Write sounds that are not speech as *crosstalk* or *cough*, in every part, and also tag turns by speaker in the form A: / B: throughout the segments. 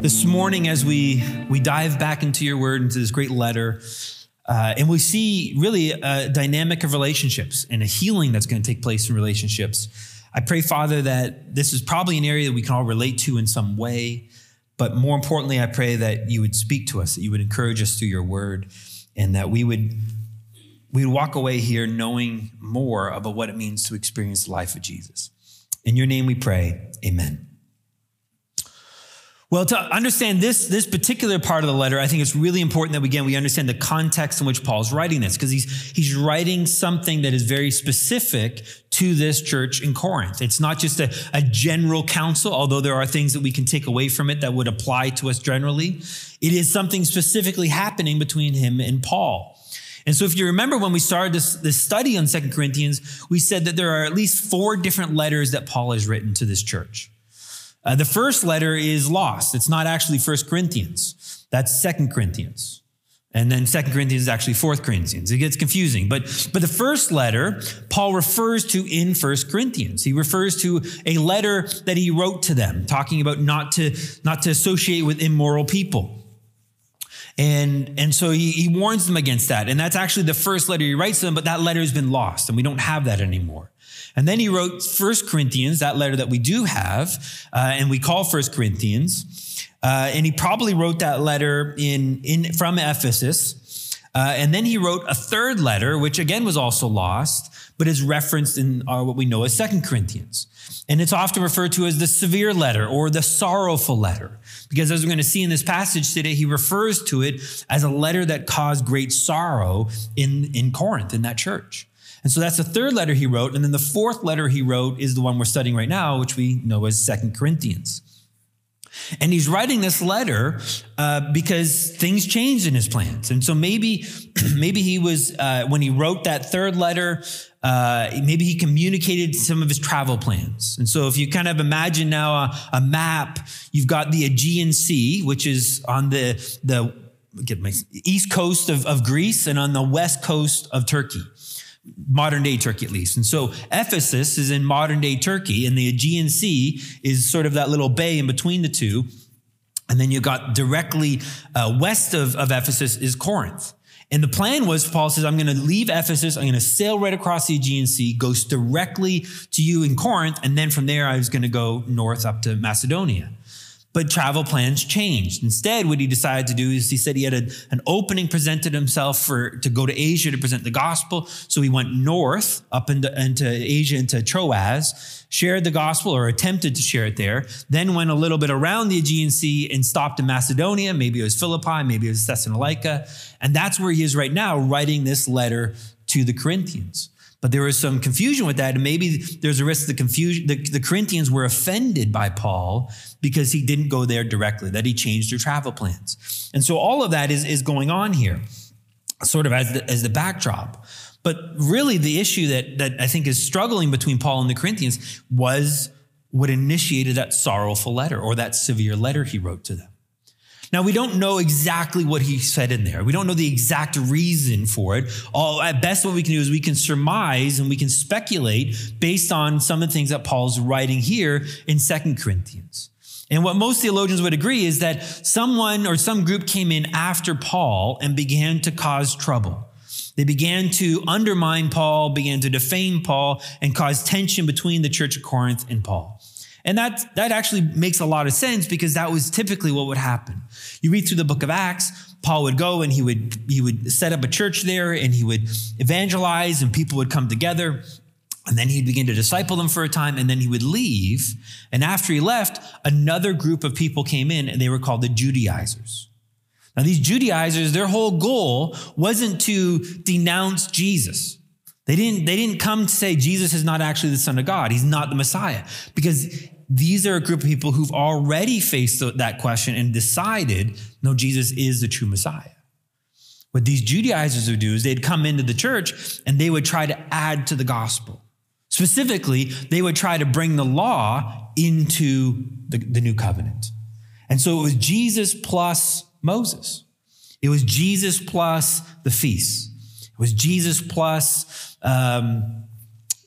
A: this morning as we we dive back into your word into this great letter uh, and we see really a dynamic of relationships and a healing that's going to take place in relationships. I pray father that this is probably an area that we can all relate to in some way but more importantly i pray that you would speak to us that you would encourage us through your word and that we would we would walk away here knowing more about what it means to experience the life of jesus. In your name we pray. Amen well, to understand this, this particular part of the letter, I think it's really important that we, again, we understand the context in which Paul's writing this, because he's, he's writing something that is very specific to this church in Corinth. It's not just a, a general counsel, although there are things that we can take away from it that would apply to us generally. It is something specifically happening between him and Paul. And so if you remember when we started this, this study on Second Corinthians, we said that there are at least four different letters that Paul has written to this church. Uh, the first letter is lost. It's not actually First Corinthians. That's Second Corinthians. And then Second Corinthians is actually Fourth Corinthians. It gets confusing. But, but the first letter, Paul refers to in First Corinthians. He refers to a letter that he wrote to them, talking about not to, not to associate with immoral people. And, and so he, he warns them against that. And that's actually the first letter he writes to them, but that letter has been lost, and we don't have that anymore. And then he wrote First Corinthians, that letter that we do have, uh, and we call First Corinthians. Uh, and he probably wrote that letter in, in from Ephesus. Uh, and then he wrote a third letter, which again was also lost, but is referenced in uh, what we know as Second Corinthians. And it's often referred to as the severe letter or the sorrowful letter. Because as we're going to see in this passage today, he refers to it as a letter that caused great sorrow in, in Corinth, in that church. And so that's the third letter he wrote. And then the fourth letter he wrote is the one we're studying right now, which we know as Second Corinthians. And he's writing this letter uh, because things changed in his plans. And so maybe, *clears throat* maybe he was, uh, when he wrote that third letter, uh, maybe he communicated some of his travel plans. And so if you kind of imagine now a, a map, you've got the Aegean Sea, which is on the, the east coast of, of Greece and on the west coast of Turkey modern day Turkey at least. And so Ephesus is in modern day Turkey, and the Aegean Sea is sort of that little bay in between the two. And then you got directly uh, west of, of Ephesus is Corinth. And the plan was, Paul says, I'm going to leave Ephesus. I'm going to sail right across the Aegean Sea, goes directly to you in Corinth. And then from there, I was going to go north up to Macedonia. But travel plans changed. Instead, what he decided to do is he said he had a, an opening presented himself for to go to Asia to present the gospel. So he went north up into, into Asia into Troas, shared the gospel or attempted to share it there, then went a little bit around the Aegean Sea and stopped in Macedonia. Maybe it was Philippi, maybe it was Thessalonica. And that's where he is right now, writing this letter to the Corinthians. But there was some confusion with that. And maybe there's a risk the confusion, the, the Corinthians were offended by Paul because he didn't go there directly, that he changed their travel plans. And so all of that is, is going on here, sort of as the, as the backdrop. But really, the issue that, that I think is struggling between Paul and the Corinthians was what initiated that sorrowful letter or that severe letter he wrote to them. Now, we don't know exactly what he said in there. We don't know the exact reason for it. All at best, what we can do is we can surmise and we can speculate based on some of the things that Paul's writing here in Second Corinthians. And what most theologians would agree is that someone or some group came in after Paul and began to cause trouble. They began to undermine Paul, began to defame Paul, and cause tension between the church of Corinth and Paul. And that, that actually makes a lot of sense because that was typically what would happen. You read through the book of Acts, Paul would go and he would, he would set up a church there and he would evangelize and people would come together. And then he'd begin to disciple them for a time and then he would leave. And after he left, another group of people came in and they were called the Judaizers. Now, these Judaizers, their whole goal wasn't to denounce Jesus. They didn't, they didn't come to say Jesus is not actually the Son of God. He's not the Messiah. Because these are a group of people who've already faced that question and decided, no, Jesus is the true Messiah. What these Judaizers would do is they'd come into the church and they would try to add to the gospel. Specifically, they would try to bring the law into the, the new covenant. And so it was Jesus plus Moses. It was Jesus plus the feasts. It was Jesus plus um,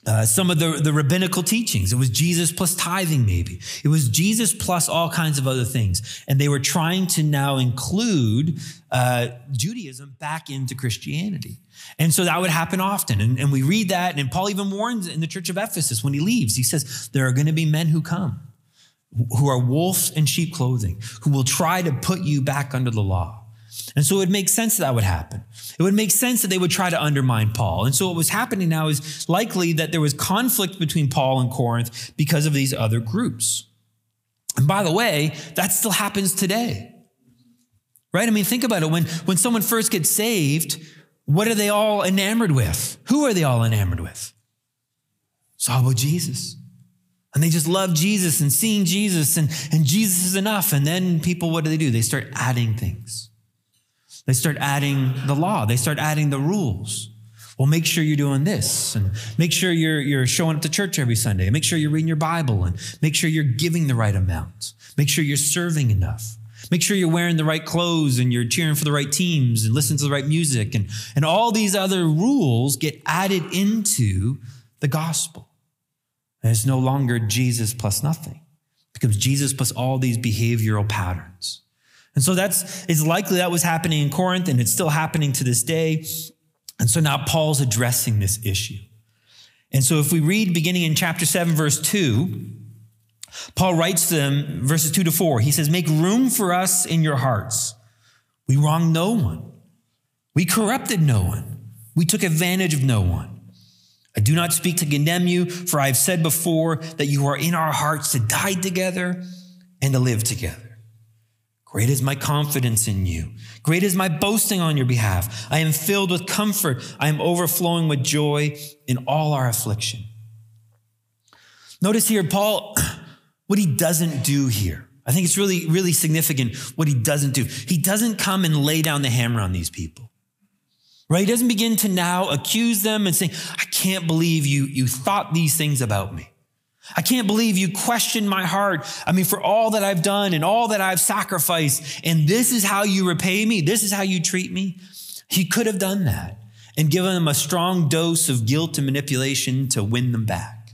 A: uh, some of the, the rabbinical teachings. It was Jesus plus tithing, maybe. It was Jesus plus all kinds of other things. And they were trying to now include uh, Judaism back into Christianity. And so that would happen often. And, and we read that, and Paul even warns in the church of Ephesus when he leaves, he says, There are going to be men who come who are wolves in sheep clothing, who will try to put you back under the law. And so it would make sense that, that would happen. It would make sense that they would try to undermine Paul. And so what was happening now is likely that there was conflict between Paul and Corinth because of these other groups. And by the way, that still happens today. Right? I mean, think about it. When, when someone first gets saved, what are they all enamored with? Who are they all enamored with? It's all about Jesus. And they just love Jesus and seeing Jesus and, and Jesus is enough. And then people, what do they do? They start adding things. They start adding the law, they start adding the rules. Well, make sure you're doing this and make sure you're, you're showing up to church every Sunday. Make sure you're reading your Bible and make sure you're giving the right amount. Make sure you're serving enough. Make sure you're wearing the right clothes and you're cheering for the right teams and listening to the right music. And, and all these other rules get added into the gospel. And it's no longer Jesus plus nothing. It becomes Jesus plus all these behavioral patterns. And so that's it's likely that was happening in Corinth and it's still happening to this day. And so now Paul's addressing this issue. And so if we read beginning in chapter 7 verse 2, Paul writes to them verses 2 to 4. He says, "Make room for us in your hearts. We wronged no one. We corrupted no one. We took advantage of no one." I do not speak to condemn you, for I have said before that you are in our hearts to die together and to live together. Great is my confidence in you. Great is my boasting on your behalf. I am filled with comfort. I am overflowing with joy in all our affliction. Notice here, Paul, *clears throat* what he doesn't do here. I think it's really, really significant what he doesn't do. He doesn't come and lay down the hammer on these people. Right? He doesn't begin to now accuse them and say, I can't believe you, you thought these things about me. I can't believe you questioned my heart. I mean, for all that I've done and all that I've sacrificed, and this is how you repay me, this is how you treat me. He could have done that and given them a strong dose of guilt and manipulation to win them back.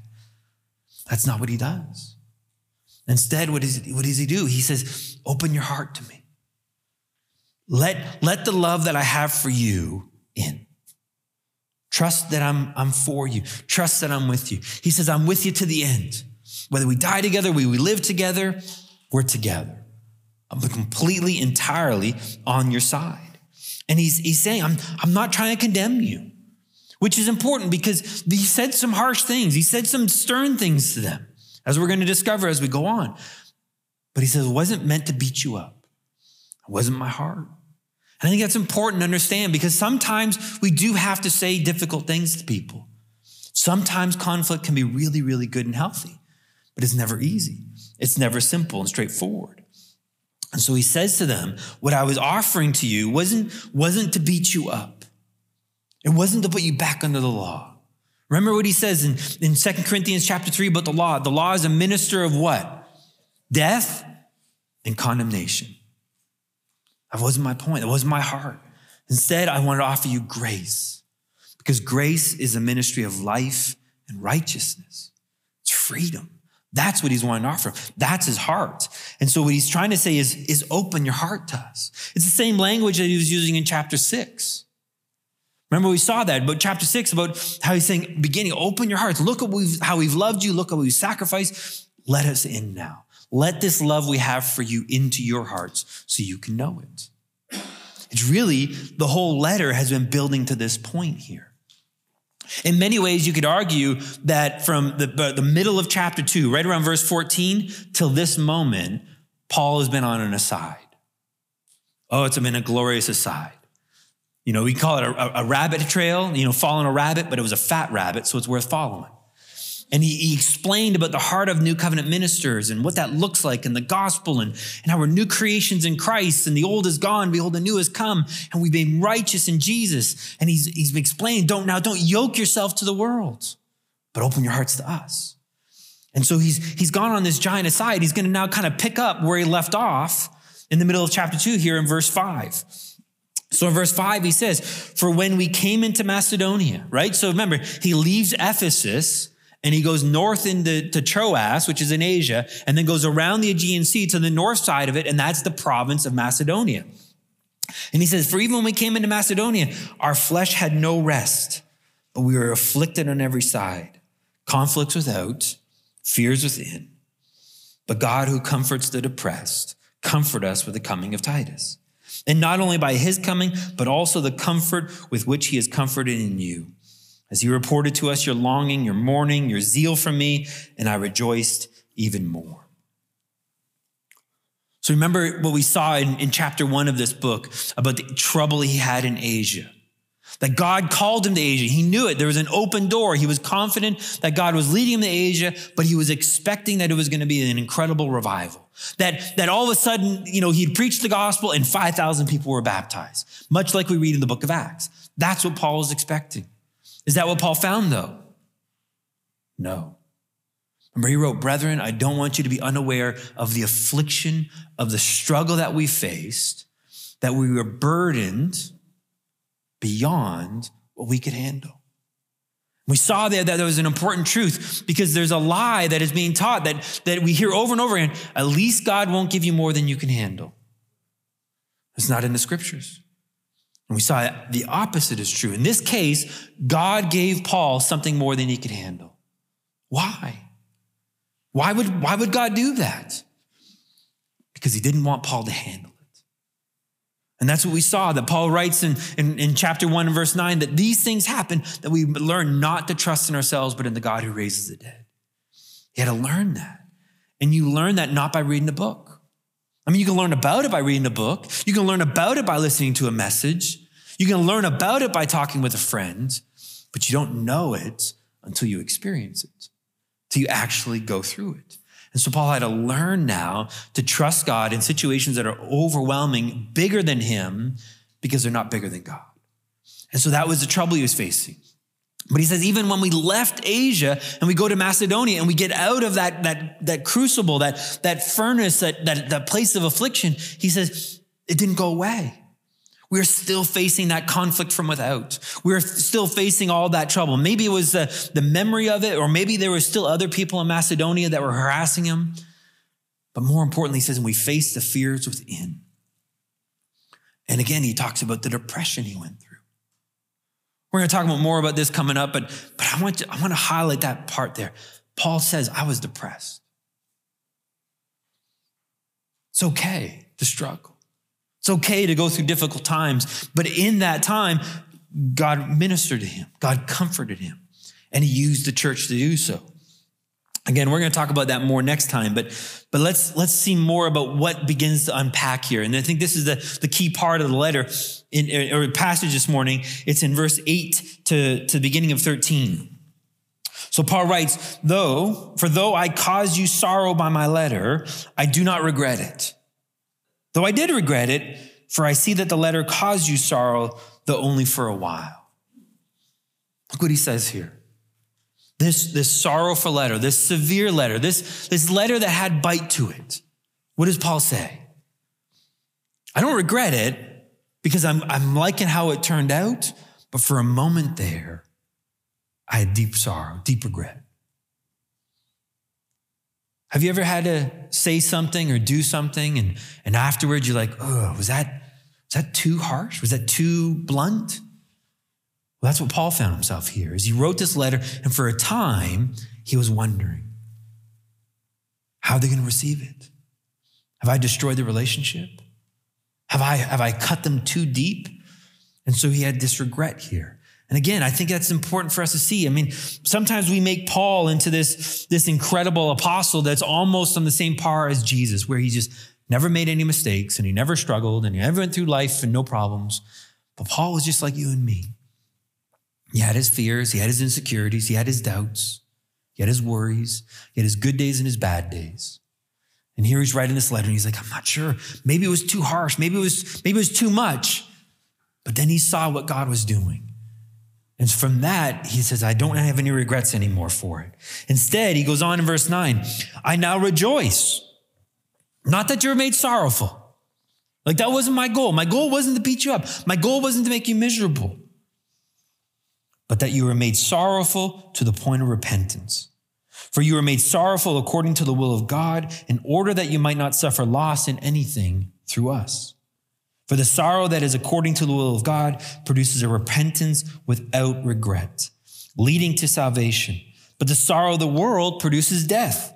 A: That's not what he does. Instead, what, is, what does he do? He says, Open your heart to me. Let, let the love that I have for you in. Trust that I'm, I'm for you. Trust that I'm with you. He says, I'm with you to the end. Whether we die together, we, we live together, we're together. I'm completely, entirely on your side. And he's, he's saying, I'm, I'm not trying to condemn you, which is important because he said some harsh things. He said some stern things to them, as we're going to discover as we go on. But he says, it wasn't meant to beat you up. It wasn't my heart. I think that's important to understand because sometimes we do have to say difficult things to people. Sometimes conflict can be really, really good and healthy, but it's never easy. It's never simple and straightforward. And so he says to them, What I was offering to you wasn't, wasn't to beat you up, it wasn't to put you back under the law. Remember what he says in, in 2 Corinthians chapter 3 about the law. The law is a minister of what? Death and condemnation. That wasn't my point. That wasn't my heart. Instead, I wanted to offer you grace because grace is a ministry of life and righteousness. It's freedom. That's what he's wanting to offer. That's his heart. And so what he's trying to say is, is open your heart to us. It's the same language that he was using in chapter six. Remember we saw that but chapter six about how he's saying, beginning, open your hearts. Look at how we've loved you. Look at what we've sacrificed. Let us in now. Let this love we have for you into your hearts so you can know it. It's really the whole letter has been building to this point here. In many ways, you could argue that from the, the middle of chapter two, right around verse 14, till this moment, Paul has been on an aside. Oh, it's been a glorious aside. You know, we call it a, a rabbit trail, you know, following a rabbit, but it was a fat rabbit, so it's worth following. And he, he, explained about the heart of new covenant ministers and what that looks like in the gospel and, and how we're new creations in Christ and the old is gone, behold, the new has come, and we've been righteous in Jesus. And he's, he's explained, don't now, don't yoke yourself to the world, but open your hearts to us. And so he's, he's gone on this giant aside. He's going to now kind of pick up where he left off in the middle of chapter two here in verse five. So in verse 5, he says, For when we came into Macedonia, right? So remember, he leaves Ephesus and he goes north into to Troas, which is in Asia, and then goes around the Aegean Sea to the north side of it, and that's the province of Macedonia. And he says, For even when we came into Macedonia, our flesh had no rest, but we were afflicted on every side, conflicts without, fears within. But God, who comforts the depressed, comfort us with the coming of Titus and not only by his coming, but also the comfort with which he has comforted in you. As he reported to us your longing, your mourning, your zeal for me, and I rejoiced even more. So remember what we saw in, in chapter one of this book about the trouble he had in Asia. That God called him to Asia. He knew it. There was an open door. He was confident that God was leading him to Asia, but he was expecting that it was going to be an incredible revival. That, that all of a sudden, you know, he'd preached the gospel and 5,000 people were baptized, much like we read in the book of Acts. That's what Paul was expecting. Is that what Paul found though? No. Remember, he wrote, Brethren, I don't want you to be unaware of the affliction, of the struggle that we faced, that we were burdened beyond what we could handle. We saw there that there was an important truth because there's a lie that is being taught that, that we hear over and over again. At least God won't give you more than you can handle. It's not in the scriptures. And we saw the opposite is true. In this case, God gave Paul something more than he could handle. Why? Why would, why would God do that? Because he didn't want Paul to handle it. and that's what we saw that Paul writes in, in, in, chapter 1 and verse 9 that these things happen that we learn not to trust in ourselves, but in the God who raises the dead. You had to learn that. And you learn that not by reading a book. I mean, you can learn about it by reading a book, you can learn about it by listening to a message, you can learn about it by talking with a friend, but you don't know it until you experience it, until you actually go through it. And so Paul had to learn now to trust God in situations that are overwhelming, bigger than him, because they're not bigger than God. And so that was the trouble he was facing. But he says, even when we left Asia and we go to Macedonia and we get out of that, that, that crucible, that, that furnace, that, that, that place of affliction, he says, it didn't go away. We're still facing that conflict from without. We're still facing all that trouble. Maybe it was the, the memory of it, or maybe there were still other people in Macedonia that were harassing him. But more importantly, he says, and we face the fears within. And again, he talks about the depression he went through. We're going to talk about more about this coming up, but, but I, want to, I want to highlight that part there. Paul says, I was depressed. It's okay to struggle. It's okay to go through difficult times, but in that time, God ministered to him, God comforted him, and he used the church to do so. Again, we're going to talk about that more next time, but, but let's, let's see more about what begins to unpack here. And I think this is the, the key part of the letter in, or passage this morning. It's in verse 8 to, to the beginning of 13. So Paul writes, though, for though I caused you sorrow by my letter, I do not regret it Though I did regret it, for I see that the letter caused you sorrow, though only for a while. Look what he says here. This, this sorrowful letter, this severe letter, this, this letter that had bite to it. What does Paul say? I don't regret it because I'm, I'm liking how it turned out, but for a moment there, I had deep sorrow, deep regret. Have you ever had to say something or do something and, and afterwards you're like, oh, was that, was that too harsh? Was that too blunt? Well, that's what Paul found himself here as he wrote this letter, and for a time he was wondering, how are they going to receive it? Have I destroyed the relationship? Have I, have I cut them too deep? And so he had this regret here. And again, I think that's important for us to see. I mean, sometimes we make Paul into this, this incredible apostle that's almost on the same par as Jesus, where he just never made any mistakes and he never struggled and he never went through life and no problems. But Paul was just like you and me. He had his fears, he had his insecurities, he had his doubts. He had his worries, he had his good days and his bad days. And here he's writing this letter and he's like, I'm not sure. Maybe it was too harsh. Maybe it was, maybe it was too much. But then he saw what God was doing. And from that, he says, I don't have any regrets anymore for it. Instead, he goes on in verse 9, I now rejoice. Not that you're made sorrowful. Like that wasn't my goal. My goal wasn't to beat you up. My goal wasn't to make you miserable, but that you were made sorrowful to the point of repentance. For you were made sorrowful according to the will of God in order that you might not suffer loss in anything through us. For the sorrow that is according to the will of God produces a repentance without regret, leading to salvation. But the sorrow of the world produces death.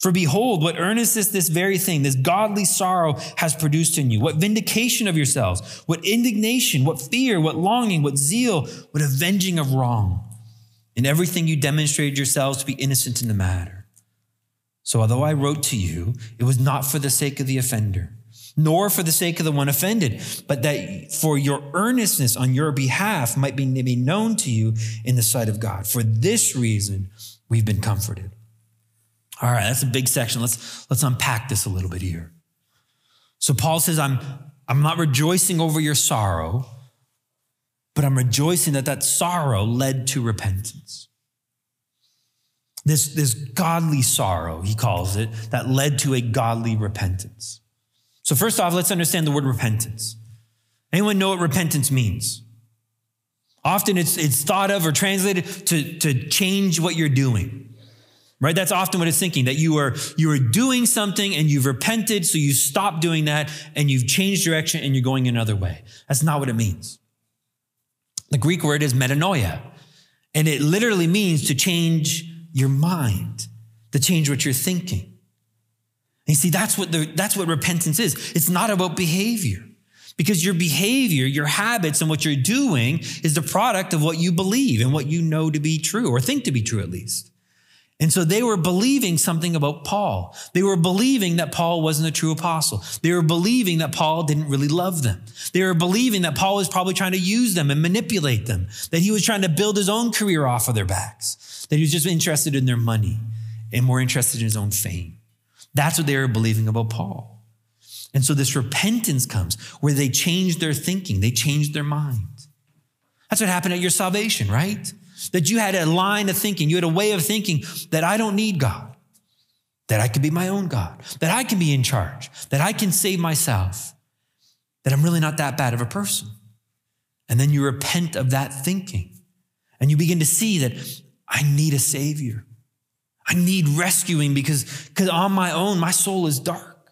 A: For behold, what earnestness this very thing, this godly sorrow has produced in you. What vindication of yourselves, what indignation, what fear, what longing, what zeal, what avenging of wrong. In everything you demonstrated yourselves to be innocent in the matter. So although I wrote to you, it was not for the sake of the offender nor for the sake of the one offended, but that for your earnestness on your behalf might be made known to you in the sight of God. For this reason, we've been comforted. All right, that's a big section. Let's, let's unpack this a little bit here. So Paul says, I'm, I'm not rejoicing over your sorrow, but I'm rejoicing that that sorrow led to repentance. This, this godly sorrow, he calls it, that led to a godly repentance. So, first off, let's understand the word repentance. Anyone know what repentance means? Often it's, it's thought of or translated to, to change what you're doing. Right? That's often what it's thinking, that you are, you are doing something and you've repented, so you stop doing that and you've changed direction and you're going another way. That's not what it means. The Greek word is metanoia, and it literally means to change your mind, to change what you're thinking. And you see, that's what, the, that's what repentance is. It's not about behavior. Because your behavior, your habits, and what you're doing is the product of what you believe and what you know to be true, or think to be true at least. And so they were believing something about Paul. They were believing that Paul wasn't a true apostle. They were believing that Paul didn't really love them. They were believing that Paul was probably trying to use them and manipulate them, that he was trying to build his own career off of their backs, that he was just interested in their money and more interested in his own fame. That's what they were believing about Paul. And so this repentance comes where they change their thinking, they change their mind. That's what happened at your salvation, right? That you had a line of thinking, you had a way of thinking that I don't need God, that I could be my own God, that I can be in charge, that I can save myself, that I'm really not that bad of a person. And then you repent of that thinking and you begin to see that I need a savior. I need rescuing because, because on my own, my soul is dark.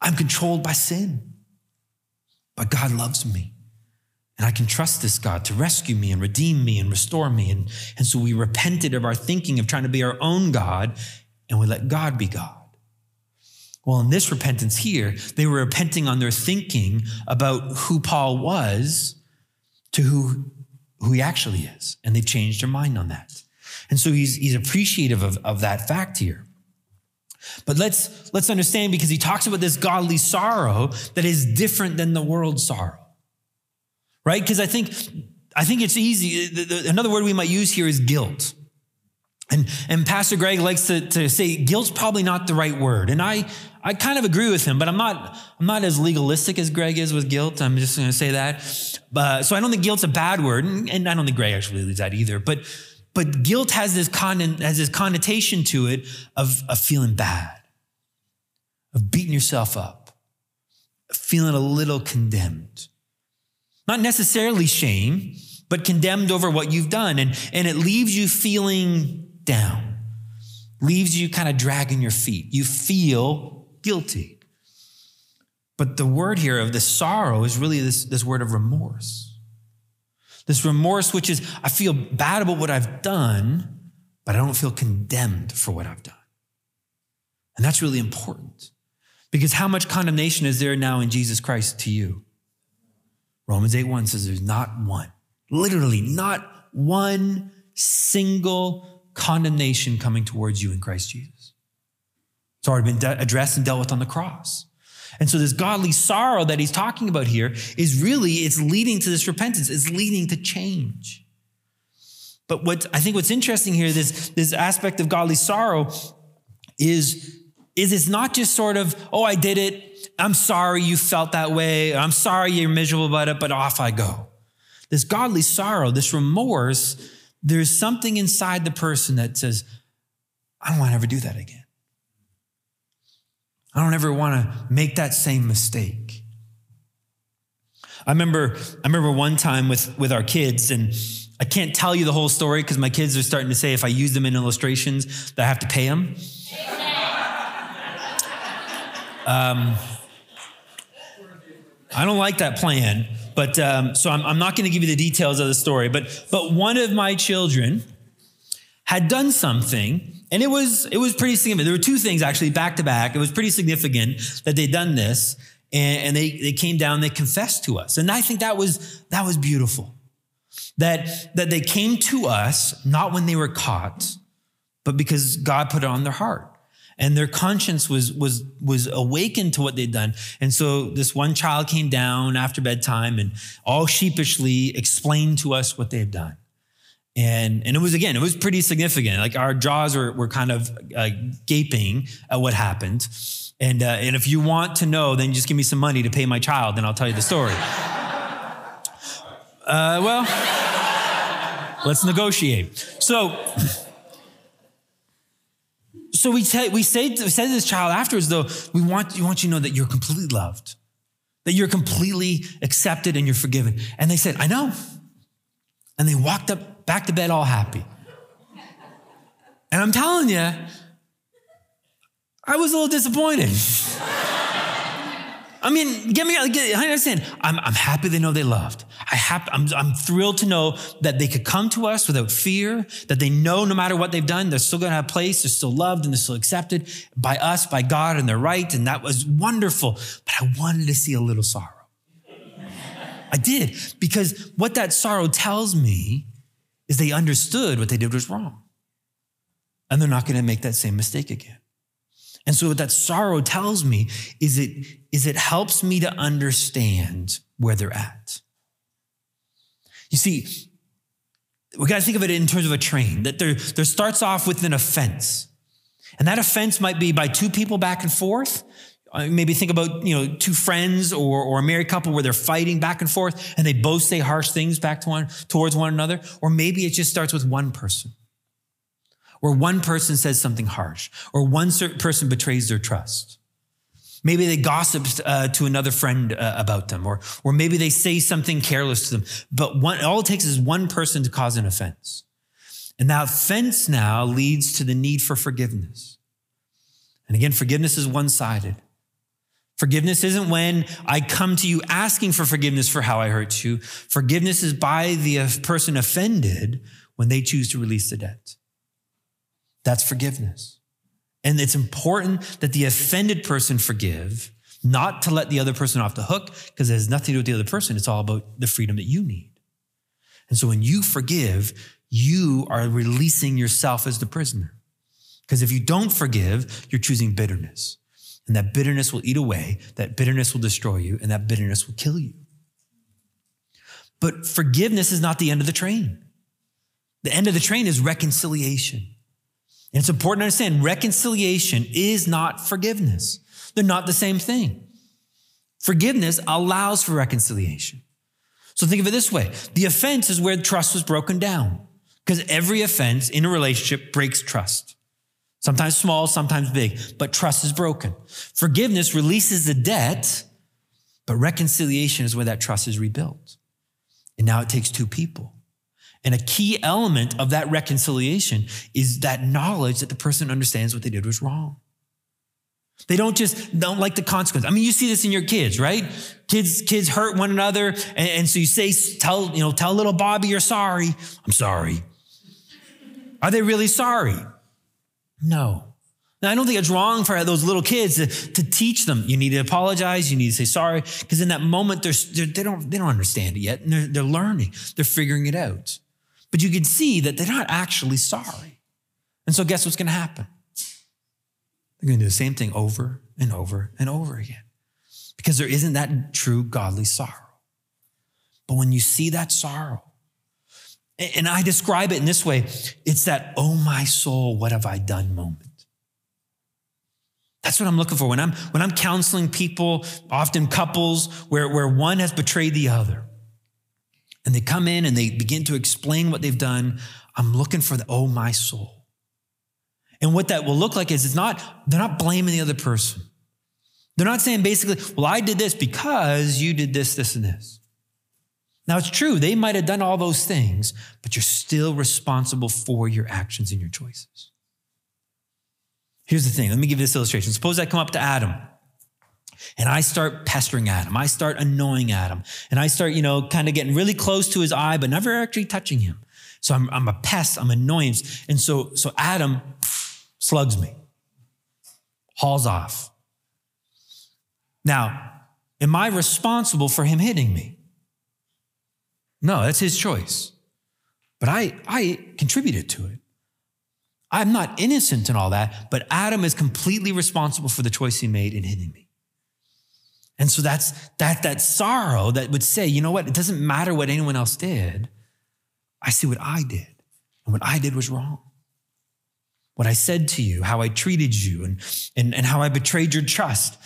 A: I'm controlled by sin. But God loves me. And I can trust this God to rescue me and redeem me and restore me. And, and so we repented of our thinking of trying to be our own God and we let God be God. Well, in this repentance here, they were repenting on their thinking about who Paul was to who, who he actually is. And they've changed their mind on that. And so he's, he's appreciative of, of that fact here. But let's, let's understand because he talks about this godly sorrow that is different than the world's sorrow. Right? Because I think, I think it's easy. The, the, another word we might use here is guilt. And, and Pastor Greg likes to, to say guilt's probably not the right word. And I, I kind of agree with him, but I'm not, I'm not as legalistic as Greg is with guilt. I'm just going to say that. Uh, so I don't think guilt's a bad word. And, and I don't think Greg actually believes that either. But, but guilt has this, con- has this connotation to it of, of feeling bad, of beating yourself up, feeling a little condemned. Not necessarily shame, but condemned over what you've done. And, and it leaves you feeling down, leaves you kind of dragging your feet. You feel guilty. But the word here of the sorrow is really this, this word of remorse. This remorse, which is, I feel bad about what I've done, but I don't feel condemned for what I've done. And that's really important because how much condemnation is there now in Jesus Christ to you? Romans 8 1 says there's not one, literally, not one single condemnation coming towards you in Christ Jesus. It's already been de- addressed and dealt with on the cross. And so this godly sorrow that he's talking about here is really, it's leading to this repentance. It's leading to change. But what I think what's interesting here, this, this aspect of godly sorrow is, is it's not just sort of, oh, I did it. I'm sorry you felt that way. I'm sorry you're miserable about it, but off I go. This godly sorrow, this remorse, there's something inside the person that says, I don't want to ever do that again. I don't ever want to make that same mistake. I remember, I remember one time with, with our kids, and I can't tell you the whole story because my kids are starting to say if I use them in illustrations that I have to pay them. *laughs* Um, I don't like that plan, but um, so I'm, I'm not going to give you the details of the story. But but one of my children had done something, and it was it was pretty significant. There were two things actually back to back. It was pretty significant that they'd done this, and, and they they came down, they confessed to us, and I think that was that was beautiful. That that they came to us not when they were caught, but because God put it on their heart and their conscience was was was awakened to what they'd done. And so this one child came down after bedtime and all sheepishly explained to us what they had done. And and it was again it was pretty significant. Like our jaws were, were kind of uh, gaping at what happened. And uh, and if you want to know then just give me some money to pay my child and i'll tell you the story. Uh, well let's negotiate. So so we, say, we, say, we say to this child afterwards, though, we want, we want you to know that you're completely loved, that you're completely accepted and you're forgiven. And they said, I know. And they walked up back to bed all happy. And I'm telling you, I was a little disappointed. *laughs* I mean, get me, get, I understand. I'm, I'm happy they know they loved. I have, I'm, I'm thrilled to know that they could come to us without fear, that they know no matter what they've done, they're still going to have a place, they're still loved, and they're still accepted by us, by God, and they're right. And that was wonderful. But I wanted to see a little sorrow. I did, because what that sorrow tells me is they understood what they did was wrong. And they're not going to make that same mistake again. And so what that sorrow tells me is it, is it helps me to understand where they're at. You see, we got to think of it in terms of a train, that there, there starts off with an offense. And that offense might be by two people back and forth. Uh, maybe think about, you know, two friends or, or a married couple where they're fighting back and forth and they both say harsh things back to one, towards one another. Or maybe it just starts with one person where one person says something harsh or one person betrays their trust. Maybe they gossiped uh, to another friend uh, about them, or, or maybe they say something careless to them. But one, all it takes is one person to cause an offense. And that offense now leads to the need for forgiveness. And again, forgiveness is one sided. Forgiveness isn't when I come to you asking for forgiveness for how I hurt you. Forgiveness is by the uh, person offended when they choose to release the debt. That's forgiveness. And it's important that the offended person forgive, not to let the other person off the hook, because it has nothing to do with the other person. It's all about the freedom that you need. And so when you forgive, you are releasing yourself as the prisoner. Because if you don't forgive, you're choosing bitterness. And that bitterness will eat away, that bitterness will destroy you, and that bitterness will kill you. But forgiveness is not the end of the train. The end of the train is reconciliation. And it's important to understand reconciliation is not forgiveness. They're not the same thing. Forgiveness allows for reconciliation. So think of it this way. The offense is where trust was broken down because every offense in a relationship breaks trust. Sometimes small, sometimes big, but trust is broken. Forgiveness releases the debt, but reconciliation is where that trust is rebuilt. And now it takes two people. And a key element of that reconciliation is that knowledge that the person understands what they did was wrong. They don't just don't like the consequence. I mean, you see this in your kids, right? Kids, kids hurt one another, and, and so you say, tell, you know, tell little Bobby you're sorry. I'm sorry. Are they really sorry? No. Now, I don't think it's wrong for those little kids to, to teach them. You need to apologize. You need to say sorry. Because in that moment, they're, they're, they, don't, they don't understand it yet. And they're, they're learning. They're figuring it out. But you can see that they're not actually sorry. And so, guess what's going to happen? They're going to do the same thing over and over and over again because there isn't that true godly sorrow. But when you see that sorrow, And I describe it in this way it's that, oh my soul, what have I done moment. That's what I'm looking for. When I'm, when I'm counseling people, often couples, where, where one has betrayed the other, and they come in and they begin to explain what they've done, I'm looking for the, oh my soul. And what that will look like is it's not, they're not blaming the other person. They're not saying basically, well, I did this because you did this, this, and this. Now, it's true, they might have done all those things, but you're still responsible for your actions and your choices. Here's the thing let me give you this illustration. Suppose I come up to Adam and I start pestering Adam, I start annoying Adam, and I start, you know, kind of getting really close to his eye, but never actually touching him. So I'm, I'm a pest, I'm annoyance. And so, so Adam slugs me, hauls off. Now, am I responsible for him hitting me? No, that's his choice. But I, I contributed to it. I'm not innocent in all that, but Adam is completely responsible for the choice he made in hitting me. And so that's that, that sorrow that would say, you know what, it doesn't matter what anyone else did. I see what I did. And what I did was wrong. What I said to you, how I treated you, and, and, and how I betrayed your trust,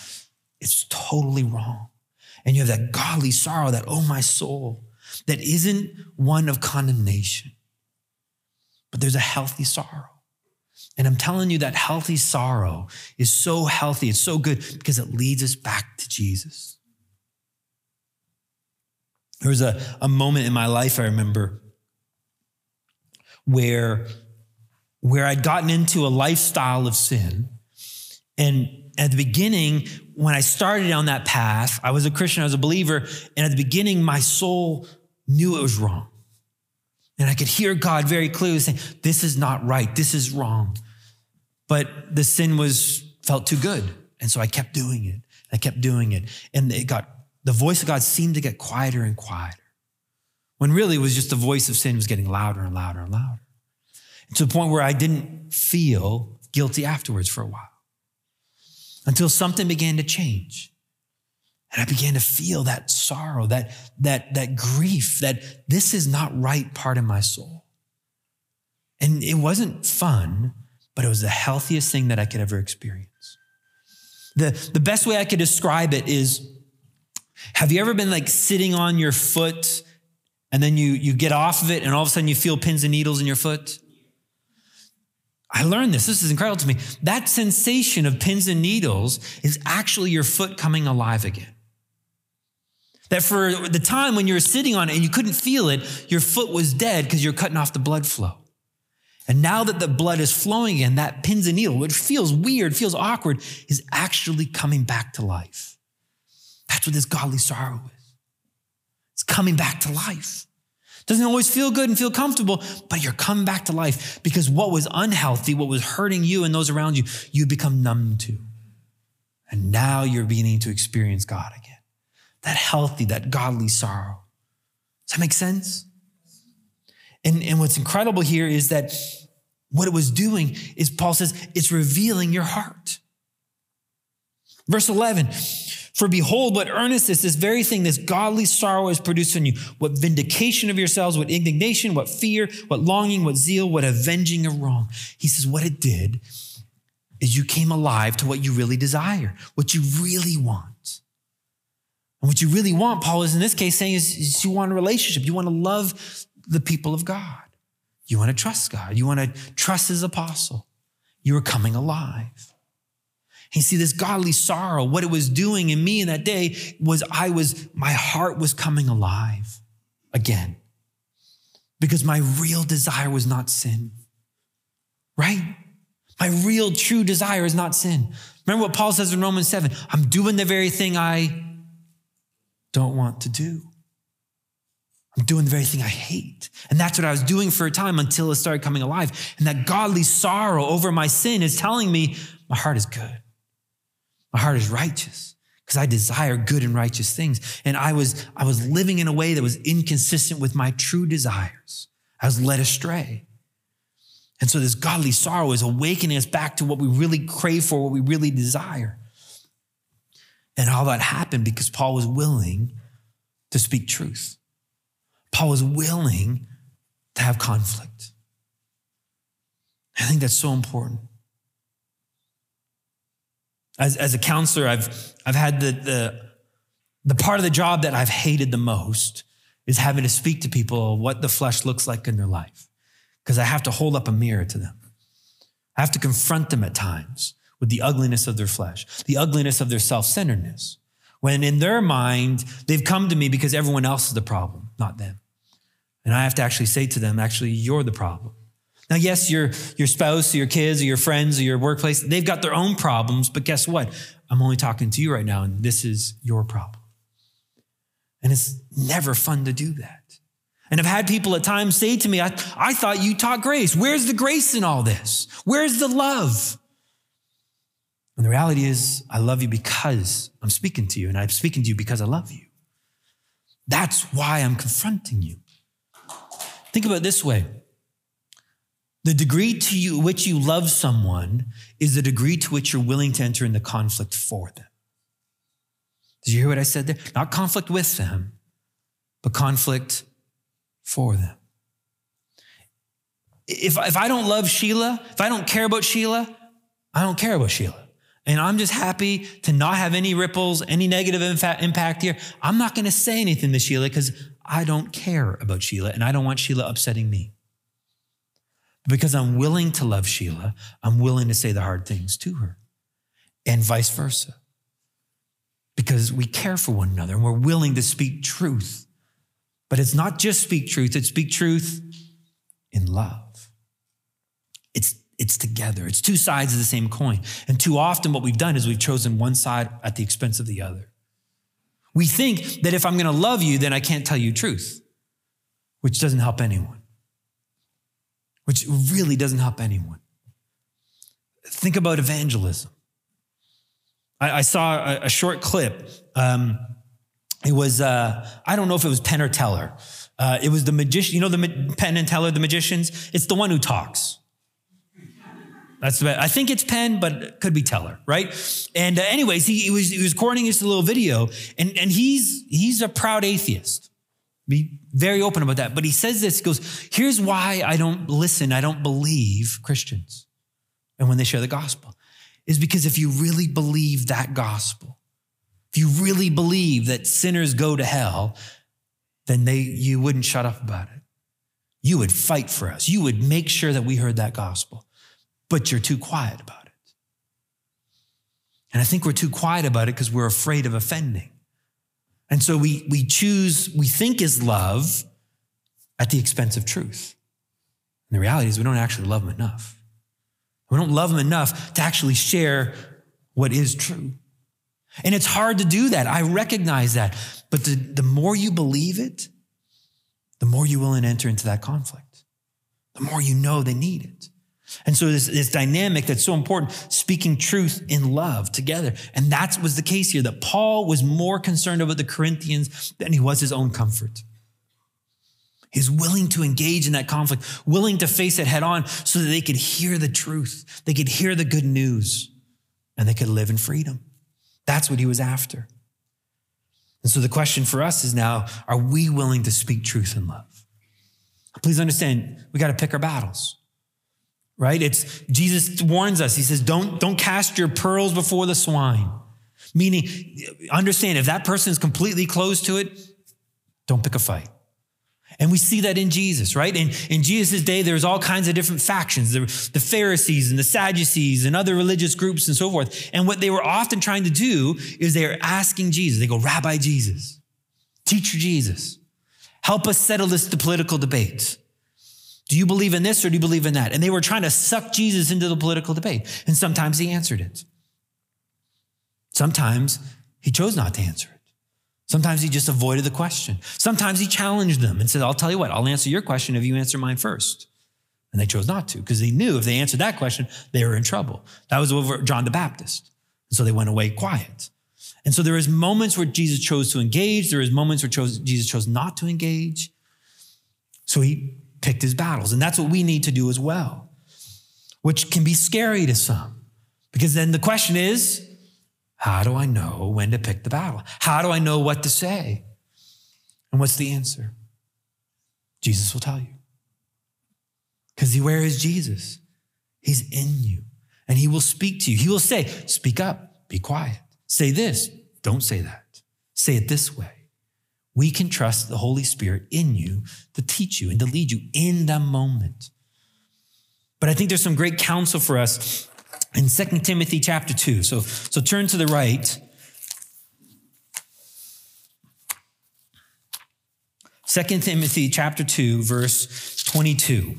A: it's totally wrong. And you have that godly sorrow, that, oh, my soul, that isn't one of condemnation, but there's a healthy sorrow. And I'm telling you that healthy sorrow is so healthy, it's so good because it leads us back to Jesus. There was a, a moment in my life I remember where, where I'd gotten into a lifestyle of sin. And at the beginning, when I started on that path, I was a Christian, I was a believer. And at the beginning, my soul knew it was wrong. And I could hear God very clearly saying, This is not right. This is wrong. But the sin was felt too good. And so I kept doing it. I kept doing it. And it got, the voice of God seemed to get quieter and quieter. When really it was just the voice of sin was getting louder and louder and louder. To the point where I didn't feel guilty afterwards for a while. Until something began to change. And I began to feel that sorrow, that, that, that grief, that this is not right part of my soul. And it wasn't fun, but it was the healthiest thing that I could ever experience. The, the best way I could describe it is have you ever been like sitting on your foot and then you, you get off of it and all of a sudden you feel pins and needles in your foot? I learned this. This is incredible to me. That sensation of pins and needles is actually your foot coming alive again. That for the time when you were sitting on it and you couldn't feel it, your foot was dead because you're cutting off the blood flow. And now that the blood is flowing again, that pins and needle, which feels weird, feels awkward, is actually coming back to life. That's what this godly sorrow is. It's coming back to life. Doesn't always feel good and feel comfortable, but you're coming back to life because what was unhealthy, what was hurting you and those around you, you become numb to. And now you're beginning to experience God again. That healthy, that godly sorrow. Does that make sense? And, and what's incredible here is that what it was doing is Paul says it's revealing your heart. Verse 11, for behold, what earnestness, this very thing, this godly sorrow is produced in you. What vindication of yourselves, what indignation, what fear, what longing, what zeal, what avenging of wrong. He says, what it did is you came alive to what you really desire, what you really want. And what you really want, Paul is in this case saying, is, is you want a relationship. You want to love the people of God. You want to trust God. You want to trust his apostle. You are coming alive. You see, this godly sorrow, what it was doing in me in that day was I was, my heart was coming alive again. Because my real desire was not sin. Right? My real true desire is not sin. Remember what Paul says in Romans 7 I'm doing the very thing I don't want to do. I'm doing the very thing I hate. And that's what I was doing for a time until it started coming alive. And that godly sorrow over my sin is telling me my heart is good. My heart is righteous because I desire good and righteous things. And I was, I was living in a way that was inconsistent with my true desires. I was led astray. And so this godly sorrow is awakening us back to what we really crave for, what we really desire. And all that happened because Paul was willing to speak truth. Paul was willing to have conflict. I think that's so important. As, as a counselor, I've, I've had the, the, the part of the job that I've hated the most is having to speak to people what the flesh looks like in their life. Because I have to hold up a mirror to them. I have to confront them at times with the ugliness of their flesh, the ugliness of their self centeredness. When in their mind, they've come to me because everyone else is the problem, not them. And I have to actually say to them, actually, you're the problem. Now, yes, your, your spouse or your kids or your friends or your workplace, they've got their own problems, but guess what? I'm only talking to you right now, and this is your problem. And it's never fun to do that. And I've had people at times say to me, I, I thought you taught grace. Where's the grace in all this? Where's the love? And the reality is, I love you because I'm speaking to you, and I'm speaking to you because I love you. That's why I'm confronting you. Think about it this way the degree to you, which you love someone is the degree to which you're willing to enter into conflict for them. Did you hear what I said there? Not conflict with them, but conflict for them. If, if I don't love Sheila, if I don't care about Sheila, I don't care about Sheila. And I'm just happy to not have any ripples, any negative impact here. I'm not going to say anything to Sheila because I don't care about Sheila and I don't want Sheila upsetting me. Because I'm willing to love Sheila, I'm willing to say the hard things to her, and vice versa. Because we care for one another and we're willing to speak truth. But it's not just speak truth, it's speak truth in love. It's, together, it's two sides of the same coin. And too often, what we've done is we've chosen one side at the expense of the other. We think that if I'm going to love you, then I can't tell you truth, which doesn't help anyone which really doesn't help anyone. Think about evangelism. I, I saw a, a, short clip. Um, it was, uh, I don't know if it was Penn or Teller. Uh, it was the magician, you know, the Penn and Teller, the magicians? It's the one who talks. That's the, I think it's Penn, but could be Teller, right? And uh, anyways, he, he, was he was recording this little video, and and he's he's a proud atheist. Be very open about that. But he says this, he goes, here's why I don't listen, I don't believe Christians. And when they share the gospel, is because if you really believe that gospel, if you really believe that sinners go to hell, then they you wouldn't shut up about it. You would fight for us. You would make sure that we heard that gospel. But you're too quiet about it. And I think we're too quiet about it because we're afraid of offending. And so we, we choose, we think is love at the expense of truth. And the reality is we don't actually love them enough. We don't love them enough to actually share what is true. And it's hard to do that. I recognize that. But the, the more you believe it, the more you will enter into that conflict, the more you know they need it. And so this, this dynamic that's so important, speaking truth in love together. And that was the case here, that Paul was more concerned about the Corinthians than he was his own comfort. He's willing to engage in that conflict, willing to face it head on so that they could hear the truth. They could hear the good news and they could live in freedom. That's what he was after. And so the question for us is now, are we willing to speak truth in love? Please understand, we got to pick our battles right? It's Jesus warns us. He says, don't, don't cast your pearls before the swine. Meaning, understand if that person is completely closed to it, don't pick a fight. And we see that in Jesus, right? In, in Jesus' day, there's all kinds of different factions. There the Pharisees and the Sadducees and other religious groups and so forth. And what they were often trying to do is they are asking Jesus. They go, Rabbi Jesus, teacher Jesus, help us settle this the political debate. Do you believe in this or do you believe in that? And they were trying to suck Jesus into the political debate. And sometimes he answered it. Sometimes he chose not to answer it. Sometimes he just avoided the question. Sometimes he challenged them and said, I'll tell you what, I'll answer your question if you answer mine first. And they chose not to because they knew if they answered that question, they were in trouble. That was over John the Baptist. And so they went away quiet. And so there is moments where Jesus chose to engage. There is moments where chose, Jesus chose not to engage. So he picked his battles. And that's what we need to do as well, which can be scary to some. Because then the question is, how do I know when to pick the battle? How do I know what to say? And what's the answer? Jesus will tell you. Because where is Jesus? He's in you and he will speak to you. He will say, Speak up, be quiet. Say this, don't say that. Say it this way. We can trust the Holy Spirit in you to teach you and to lead you in the moment. But I think there's some great counsel for us in 2 Timothy chapter 2. So, so turn to the right. 2 Timothy chapter 2, verse 22.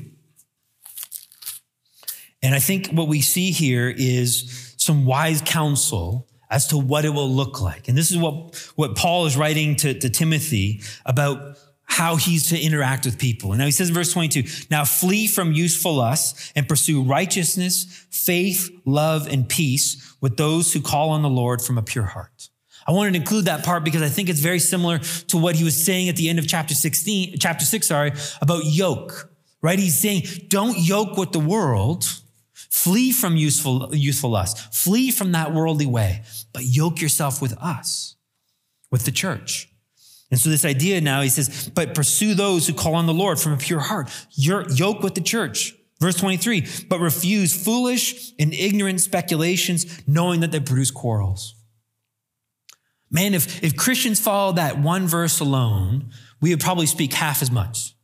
A: And I think what we see here is some wise counsel as to what it will look like. And this is what, what Paul is writing to, to Timothy about how he's to interact with people. And now he says in verse 22, now flee from useful lusts and pursue righteousness, faith, love, and peace with those who call on the Lord from a pure heart. I wanted to include that part because I think it's very similar to what he was saying at the end of chapter 16, chapter 6, sorry, about yoke, right? He's saying, don't yoke with the world. Flee from useful, useful lust. Flee from that worldly way, but yoke yourself with us, with the church. And so this idea now, he says, but pursue those who call on the Lord from a pure heart. You're yoke with the church. Verse 23, but refuse foolish and ignorant speculations, knowing that they produce quarrels. Man, if, if Christians follow that one verse alone, we would probably speak half as much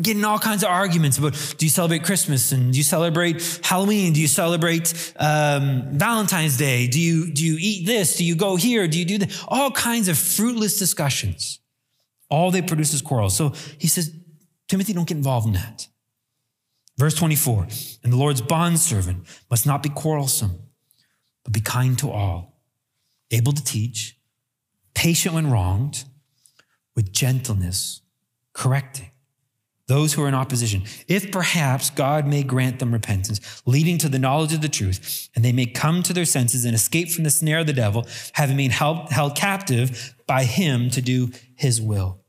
A: getting all kinds of arguments about do you celebrate Christmas and do you celebrate Halloween? Do you celebrate um, Valentine's Day? Do you do you eat this? Do you go here? Do you do that? All kinds of fruitless discussions. All they produce is quarrels. So he says, Timothy, don't get involved in that. Verse 24, and the Lord's bondservant must not be quarrelsome, but be kind to all, able to teach, patient when wronged, with gentleness, correcting those who are in opposition, if perhaps God may grant them repentance, leading to the knowledge of the truth, and they may come to their senses and escape from the snare of the devil, having been held, held captive by him to do his will.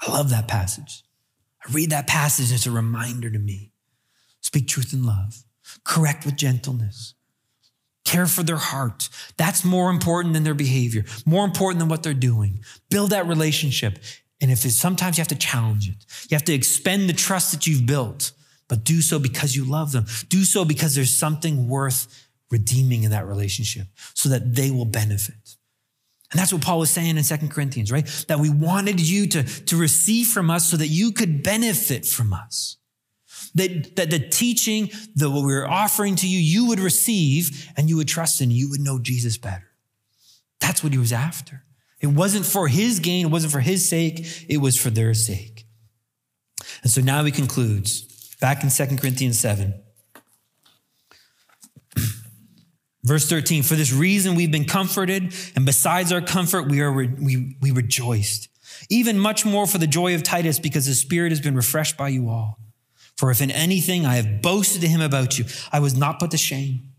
A: I love that passage. I read that passage, and it's a reminder to me. Speak truth in love, correct with gentleness, care for their heart. That's more important than their behavior, more important than what they're doing. Build that relationship. And if it's, sometimes you have to challenge it, you have to expend the trust that you've built, but do so because you love them. Do so because there's something worth redeeming in that relationship so that they will benefit. And that's what Paul was saying in Second Corinthians, right? That we wanted you to, to receive from us so that you could benefit from us. That, that the teaching that what we were offering to you, you would receive and you would trust in, you would know Jesus better. That's what he was after. It wasn't for his gain, it wasn't for his sake, it was for their sake. And so now he concludes back in 2 Corinthians 7. *clears throat* Verse 13, for this reason we've been comforted, and besides our comfort, we are re- we, we rejoiced. Even much more for the joy of Titus, because the Spirit has been refreshed by you all. For if in anything I have boasted to him about you, I was not put to shame.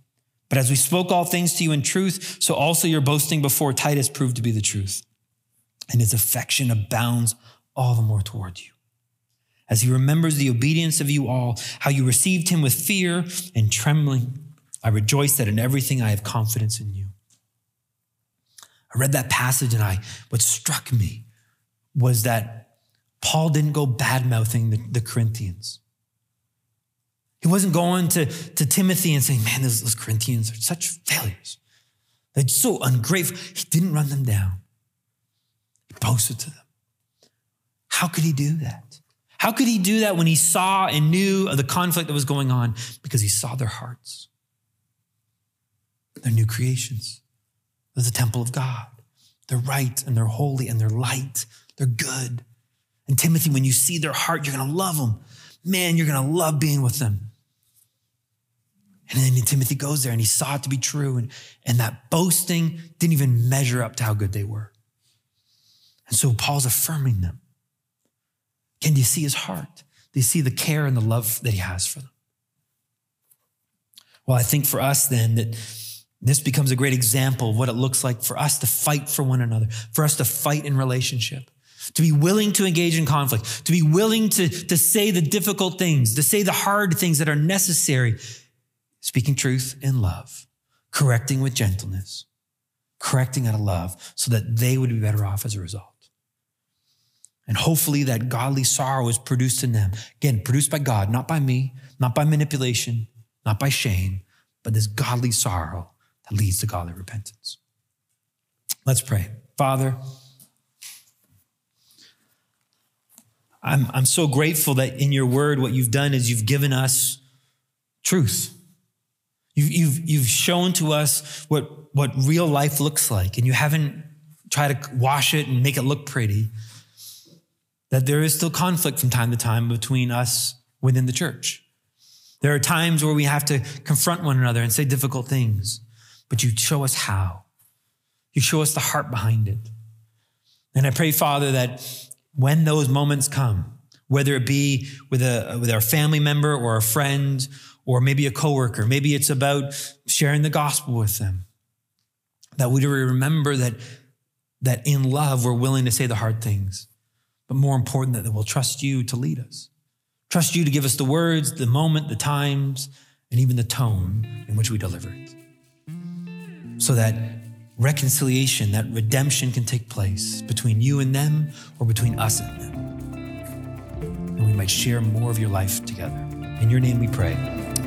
A: But as we spoke all things to you in truth, so also your boasting before Titus proved to be the truth. And his affection abounds all the more toward you. As he remembers the obedience of you all, how you received him with fear and trembling, I rejoice that in everything I have confidence in you. I read that passage and I, what struck me was that Paul didn't go bad mouthing the, the Corinthians. He wasn't going to, to Timothy and saying, man, those, those Corinthians are such failures. They're so ungrateful. He didn't run them down. He boasted to them. How could he do that? How could he do that when he saw and knew of the conflict that was going on? Because he saw their hearts. They're new creations. They're the temple of God. They're right and they're holy and they're light. They're good. And Timothy, when you see their heart, you're going to love them. Man, you're going to love being with them. And then Timothy goes there and he saw it to be true. And, and that boasting didn't even measure up to how good they were. And so Paul's affirming them. Can you see his heart? Do you see the care and the love that he has for them? Well, I think for us then that this becomes a great example of what it looks like for us to fight for one another, for us to fight in relationship, to be willing to engage in conflict, to be willing to, to say the difficult things, to say the hard things that are necessary speaking truth in love, correcting with gentleness, correcting out of love so that they would be better off as a result. And hopefully that godly sorrow is produced in them. Again, produced by God, not by me, not by manipulation, not by shame, but this godly sorrow that leads to godly repentance. Let's pray. Father, I'm, I'm so grateful that in your word, what you've done is you've given us truth. You've, you've, you've shown to us what, what real life looks like, and you haven't tried to wash it and make it look pretty. That there is still conflict from time to time between us within the church. There are times where we have to confront one another and say difficult things, but you show us how. You show us the heart behind it. And I pray, Father, that when those moments come, whether it be with a with our family member or a friend or maybe a coworker, maybe it's about sharing the gospel with them, that we remember that that in love we're willing to say the hard things, but more important that we'll trust you to lead us, trust you to give us the words, the moment, the times, and even the tone in which we deliver it, so that reconciliation, that redemption can take place between you and them or between us and them. And we might share more of your life together. In your name we pray.